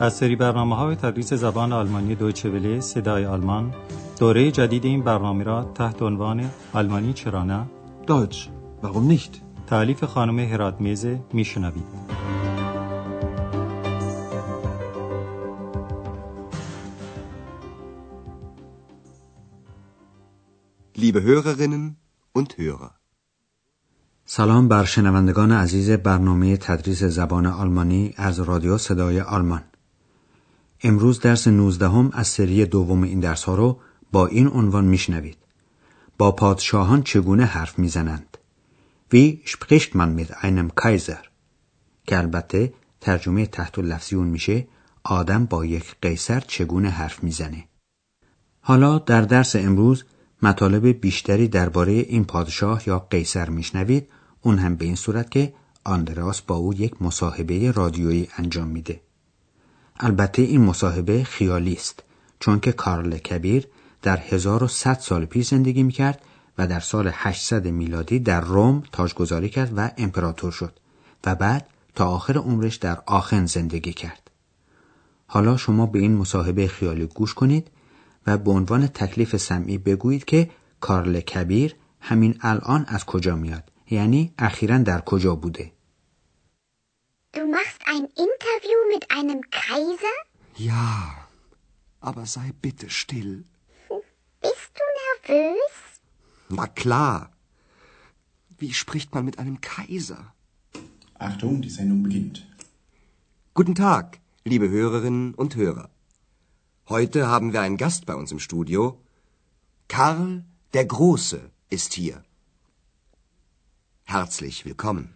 از سری برنامه های تدریس زبان آلمانی دویچه وله صدای آلمان دوره جدید این برنامه را تحت عنوان آلمانی چرا نه Deutsch, warum nicht? تعلیف خانم هرات میزه میشنوید Liebe Hörerinnen und Hörer. سلام بر شنوندگان عزیز برنامه تدریس زبان آلمانی از رادیو صدای آلمان امروز درس 19 هم از سری دوم این درس ها رو با این عنوان میشنوید. با پادشاهان چگونه حرف می‌زنند؟ Wie spricht man mit einem Kaiser? که البته ترجمه تحت لفظی اون میشه آدم با یک قیصر چگونه حرف می‌زنه؟ حالا در درس امروز مطالب بیشتری درباره این پادشاه یا قیصر میشنوید اون هم به این صورت که آندراس با او یک مصاحبه رادیویی انجام میده. البته این مصاحبه خیالی است چون که کارل کبیر در 1100 سال پیش زندگی می‌کرد و در سال 800 میلادی در روم تاجگذاری کرد و امپراتور شد و بعد تا آخر عمرش در آخن زندگی کرد. حالا شما به این مصاحبه خیالی گوش کنید و به عنوان تکلیف سمعی بگویید که کارل کبیر همین الان از کجا میاد یعنی اخیرا در کجا بوده. Du machst ein Interview mit einem Kaiser? Ja, aber sei bitte still. Bist du nervös? Na klar. Wie spricht man mit einem Kaiser? Achtung, die Sendung beginnt. Guten Tag, liebe Hörerinnen und Hörer. Heute haben wir einen Gast bei uns im Studio. Karl der Große ist hier. Herzlich willkommen.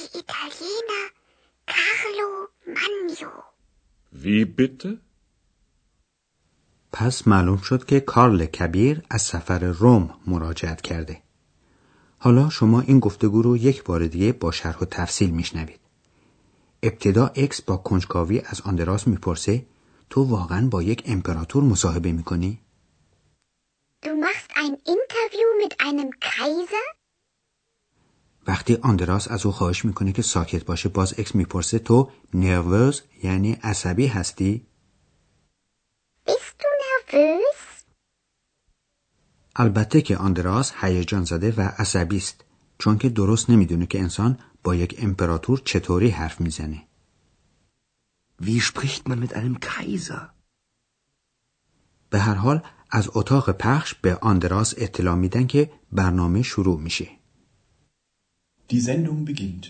Wie bitte? پس معلوم شد که کارل کبیر از سفر روم مراجعت کرده. حالا شما این گفتگو رو یک بار دیگه با شرح و تفصیل میشنوید. ابتدا اکس با کنجکاوی از آندراس می‌پرسه تو واقعا با یک امپراتور مصاحبه می‌کنی؟ Du machst ein Interview mit einem Kaiser? وقتی آندراس از او خواهش می‌کنه که ساکت باشه باز اکس می‌پرسه تو nervös یعنی عصبی هستی؟ Bist du nervös? البته که آندراس هیجان زده و عصبی است چون که درست نمی‌دونه که انسان با یک امپراتور چطوری حرف می‌زنه. Wie spricht man mit einem Kaiser? به هر حال از اتاق پخش به آندراس اطلاع میدن که برنامه شروع میشه. Die Sendung beginnt.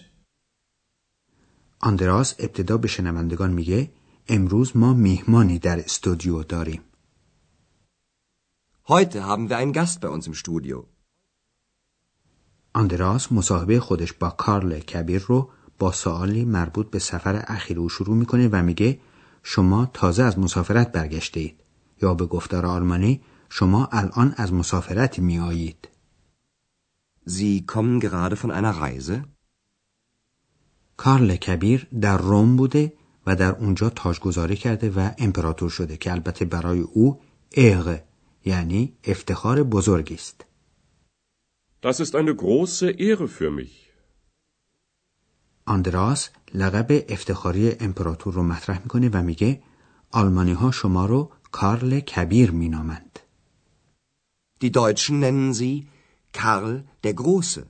آندراس ابتدا به شنوندگان میگه امروز ما میهمانی در استودیو داریم. Heute haben wir einen Gast bei uns im Studio. آندراس مصاحبه خودش با کارل کبیر رو با سوالی مربوط به سفر اخیر او شروع می‌کنه و میگه شما تازه از مسافرت برگشته اید یا به گفتار آلمانی شما الان از مسافرت میآیید. Sie kommen gerade von einer Reise? کارل کبیر در روم بوده و در اونجا تاجگذاری کرده و امپراتور شده که البته برای او اغ یعنی افتخار بزرگی است. Das ist eine große Ehre für mich. آندراس لقب افتخاری امپراتور رو مطرح می‌کنه و میگه آلمانی ها شما رو کارل کبیر مینامند. Die Deutschen nennen Sie Karl der Große.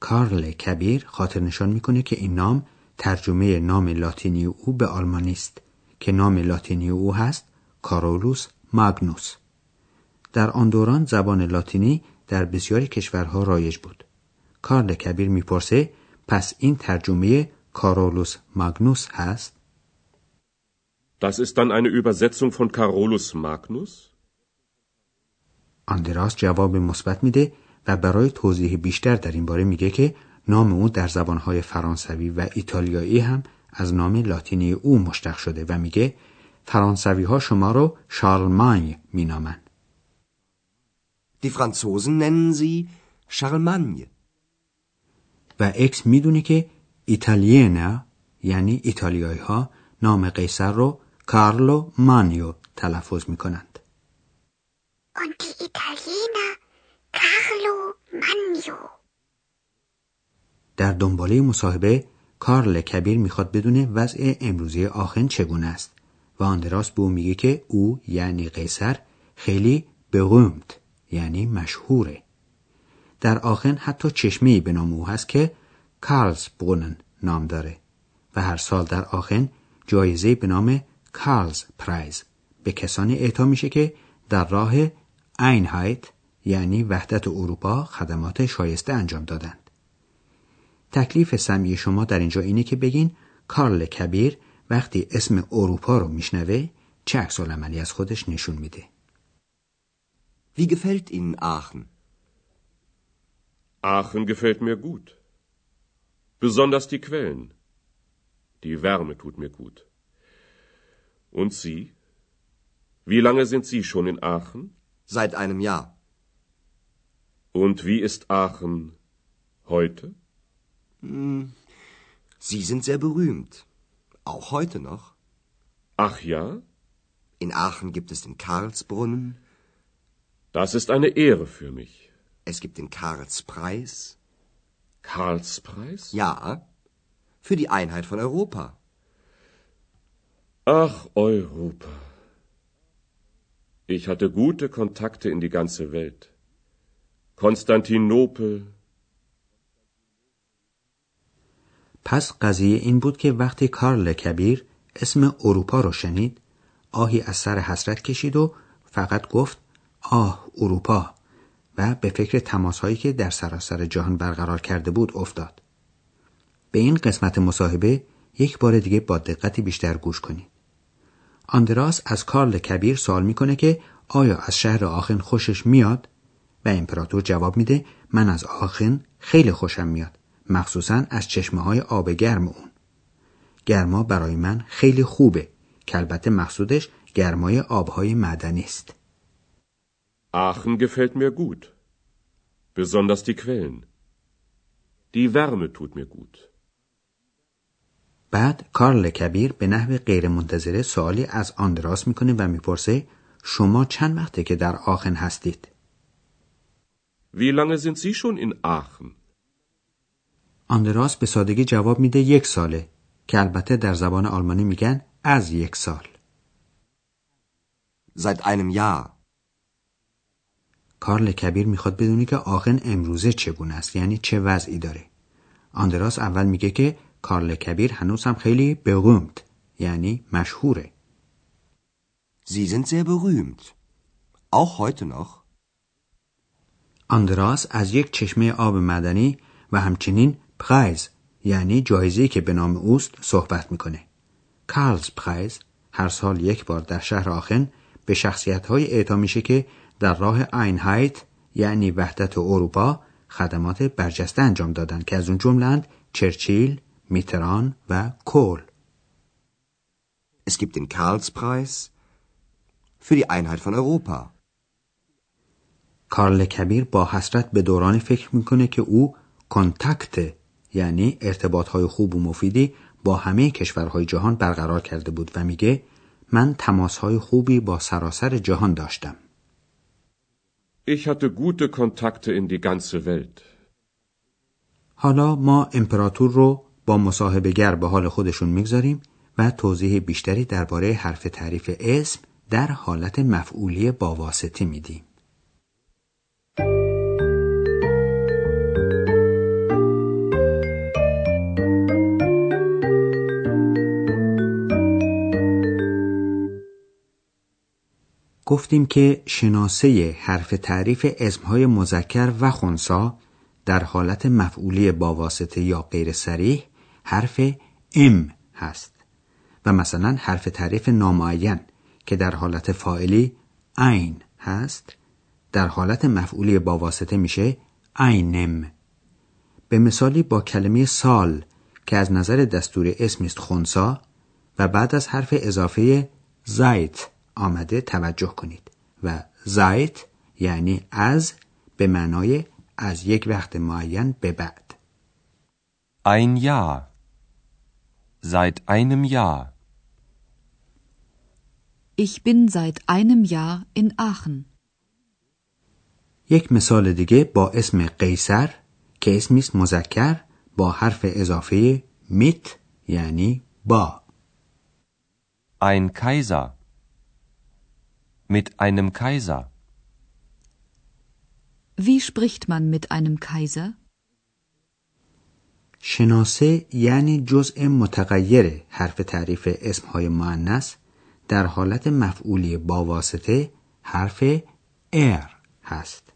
کارل کبیر خاطر نشان می‌کنه که این نام ترجمه نام لاتینی او به آلمانی است که نام لاتینی او هست کارولوس ماگنوس. در آن دوران زبان لاتینی در بسیاری کشورها رایج بود. کارل کبیر می‌پرسه پس این ترجمه کارولوس ماگنوس هست؟ Das ist dann eine Übersetzung von Carolus Magnus? آندراس جواب مثبت میده و برای توضیح بیشتر در این باره میگه که نام او در زبانهای فرانسوی و ایتالیایی هم از نام لاتینی او مشتق شده و میگه فرانسوی ها شما رو شارلمانگ مینامن. Die Franzosen nennen sie Charlemagne. و اکس می‌دونه که ایتالینا یعنی ایتالیایی ها نام قیصر رو کارلو مانیو تلفظ می‌کنند. Und die Italiener Magno. در دنباله مصاحبه کارل کبیر می‌خواد بدونه وضع امروزی آخن چگونه است و آندراس به او میگه که او یعنی قیصر خیلی بغمت یعنی مشهوره در آخن حتی چشمه به نام او هست که کارلز برونن نام داره و هر سال در آخن جایزه به نام کارلز پرایز به کسانی اعطا میشه که در راه اینهایت یعنی وحدت اروپا خدمات شایسته انجام دادند. تکلیف سمی شما در اینجا اینه که بگین کارل کبیر وقتی اسم اروپا رو میشنوه چه عکس عملی از خودش نشون میده. Wie gefällt Ihnen Aachen? Aachen gefällt mir gut. Besonders die Quellen. Die Wärme tut mir gut. Und Sie? Wie lange sind Sie schon in Aachen? Seit einem Jahr. Und wie ist Aachen heute? Sie sind sehr berühmt. Auch heute noch. Ach ja? In Aachen gibt es den Karlsbrunnen. Das ist eine Ehre für mich. Es gibt den Karlspreis. Karlspreis? Ja, für die Einheit von Europa. Ach, Europa. Ich hatte gute Kontakte in die ganze Welt. Konstantinopel. پس قضیه این بود که وقتی کارل کبیر اسم اروپا رو شنید آهی از سر حسرت کشید و فقط گفت آه اروپا و به فکر تماسهایی که در سراسر جهان برقرار کرده بود افتاد. به این قسمت مصاحبه یک بار دیگه با دقتی بیشتر گوش کنید. آندراس از کارل کبیر سوال می‌کنه که آیا از شهر آخن خوشش میاد؟ و امپراتور جواب میده من از آخن خیلی خوشم میاد. مخصوصا از چشمه های آب گرم اون. گرما برای من خیلی خوبه که البته مقصودش گرمای آبهای معدنی است. Aachen gefällt mir gut. Besonders die Quellen. Die Wärme tut mir gut. بعد کارل کبیر به نحو غیرمنتظره سوالی از آندراس می‌کنه و می‌پرسه شما چند وقته که در آخن هستید؟ Wie lange sind Sie schon in Aachen? آندراس به سادگی جواب میده یک ساله که البته در زبان آلمانی میگن از یک سال. Seit einem Jahr. کارل کبیر می‌خواد بدونی که آخن امروزه چگونه است یعنی چه وضعی داره. آندراس اول میگه که کارل کبیر هنوز هم خیلی berühmt یعنی مشهوره. Sie sind sehr berühmt. Auch heute noch. آندراس از یک چشمه آب مدنی و همچنین پرایز یعنی جایزه‌ای که به نام اوست صحبت می‌کنه. کارلز پرایز هر سال یک بار در شهر آخن به شخصیت های اعطا میشه که در راه اینهایت یعنی وحدت اروپا خدمات برجسته انجام دادن که از اون جملند چرچیل، میتران و کول. Es gibt den Karlspreis für die Einheit von Europa. کارل کبیر با حسرت به دوران فکر می‌کنه که او کنتکت یعنی ارتباط های خوب و مفیدی با همه کشورهای جهان برقرار کرده بود و میگه من تماس های خوبی با سراسر جهان داشتم. Ich hatte gute Kontakte in die ganze Welt. حالا ما امپراتور رو با مصاحبهگر به حال خودشون می‌گذاریم و توضیح بیشتری درباره حرف تعریف اسم در حالت مفعولی با واسطه میدیم. گفتیم که شناسه حرف تعریف اسمهای مذکر و خونسا در حالت مفعولی با واسطه یا غیر سریح حرف ام هست و مثلا حرف تعریف نامعین که در حالت فاعلی این هست در حالت مفعولی با واسطه میشه اینم به مثالی با کلمه سال که از نظر دستور اسم است خونسا و بعد از حرف اضافه زایت آمده توجه کنید و زایت یعنی از به معنای از یک وقت معین به بعد Ein Jahr. Seit einem Jahr. Ich bin seit einem Jahr in Aachen. یک مثال دیگه با اسم قیصر که اسمی است مذکر با حرف اضافه میت یعنی با Ein Kaiser. Mit einem Kaiser. Wie spricht man mit einem Kaiser? شناسه یعنی جزء متغیر حرف تعریف اسمهای معنس در حالت مفعولی با واسطه حرف ار هست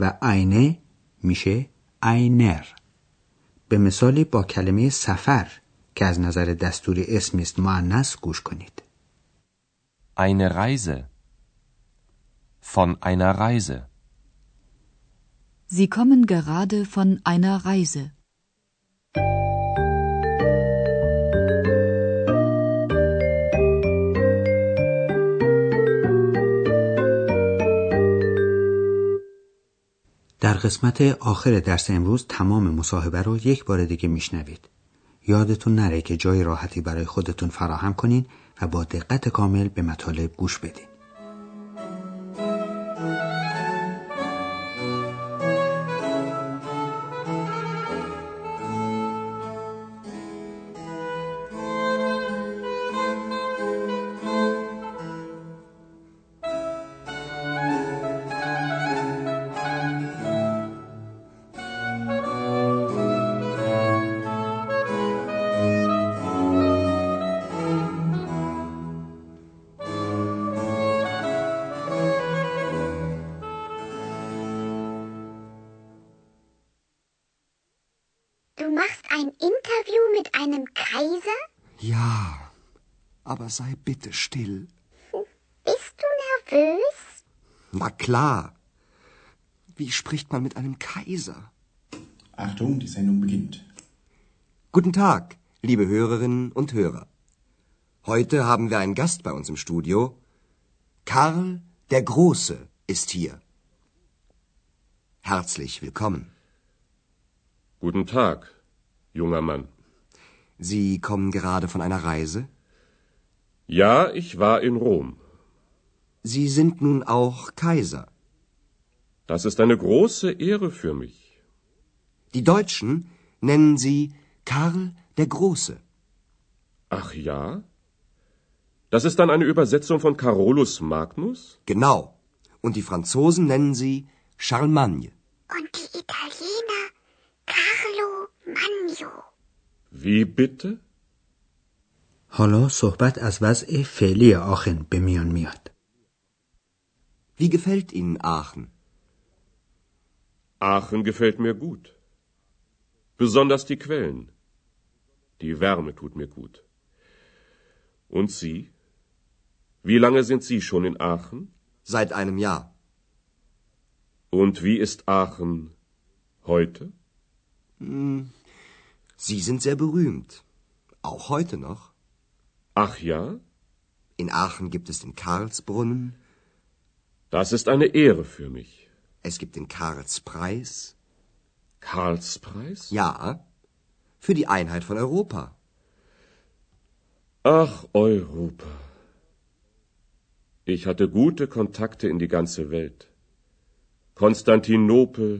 و اینه میشه اینر به مثالی با کلمه سفر که از نظر دستوری اسم است معنس گوش کنید Eine Reise. Von einer Reise. Sie kommen gerade von einer Reise. در قسمت آخر درس امروز تمام مصاحبه رو یک بار دیگه میشنوید. یادتون نره که جای راحتی برای خودتون فراهم کنین و با دقت کامل به مطالب گوش بدین. Aber sei bitte still. Bist du nervös? Na klar. Wie spricht man mit einem Kaiser? Achtung, die Sendung beginnt. Guten Tag, liebe Hörerinnen und Hörer. Heute haben wir einen Gast bei uns im Studio. Karl der Große ist hier. Herzlich willkommen. Guten Tag, junger Mann. Sie kommen gerade von einer Reise? Ja, ich war in Rom. Sie sind nun auch Kaiser. Das ist eine große Ehre für mich. Die Deutschen nennen sie Karl der Große. Ach ja? Das ist dann eine Übersetzung von Carolus Magnus? Genau. Und die Franzosen nennen sie Charlemagne. Und die Italiener Carlo Magno. Wie bitte? حالا صحبت از وضع فعلی آخن به میان میاد. Wie gefällt Ihnen Aachen? Aachen gefällt mir gut. Besonders die Quellen. Die Wärme tut mir gut. Und Sie? Wie lange sind Sie schon in Aachen? Seit einem Jahr. Und wie ist Aachen heute? Sie sind sehr berühmt. Auch heute noch. Ach ja? In Aachen gibt es den Karlsbrunnen, Das ist eine Ehre für mich. es gibt den Karlspreis. Karlspreis? Ja, für die Einheit von Europa. Ach, Europa. Ich hatte gute Kontakte in die ganze Welt. Konstantinopel,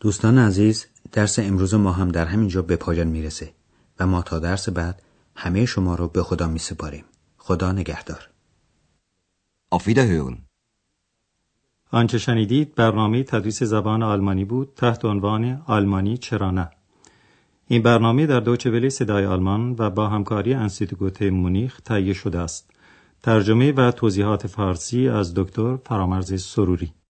دوستان عزیز درس امروز ما هم در همین جا به پایان میرسه و ما تا درس بعد همه شما رو به خدا می سپاریم. خدا نگهدار. Auf Wiederhören. آنچه شنیدید برنامه تدریس زبان آلمانی بود تحت عنوان آلمانی چرا نه این برنامه در دوچه ولی صدای آلمان و با همکاری انستیتوت مونیخ تهیه شده است ترجمه و توضیحات فارسی از دکتر فرامرز سروری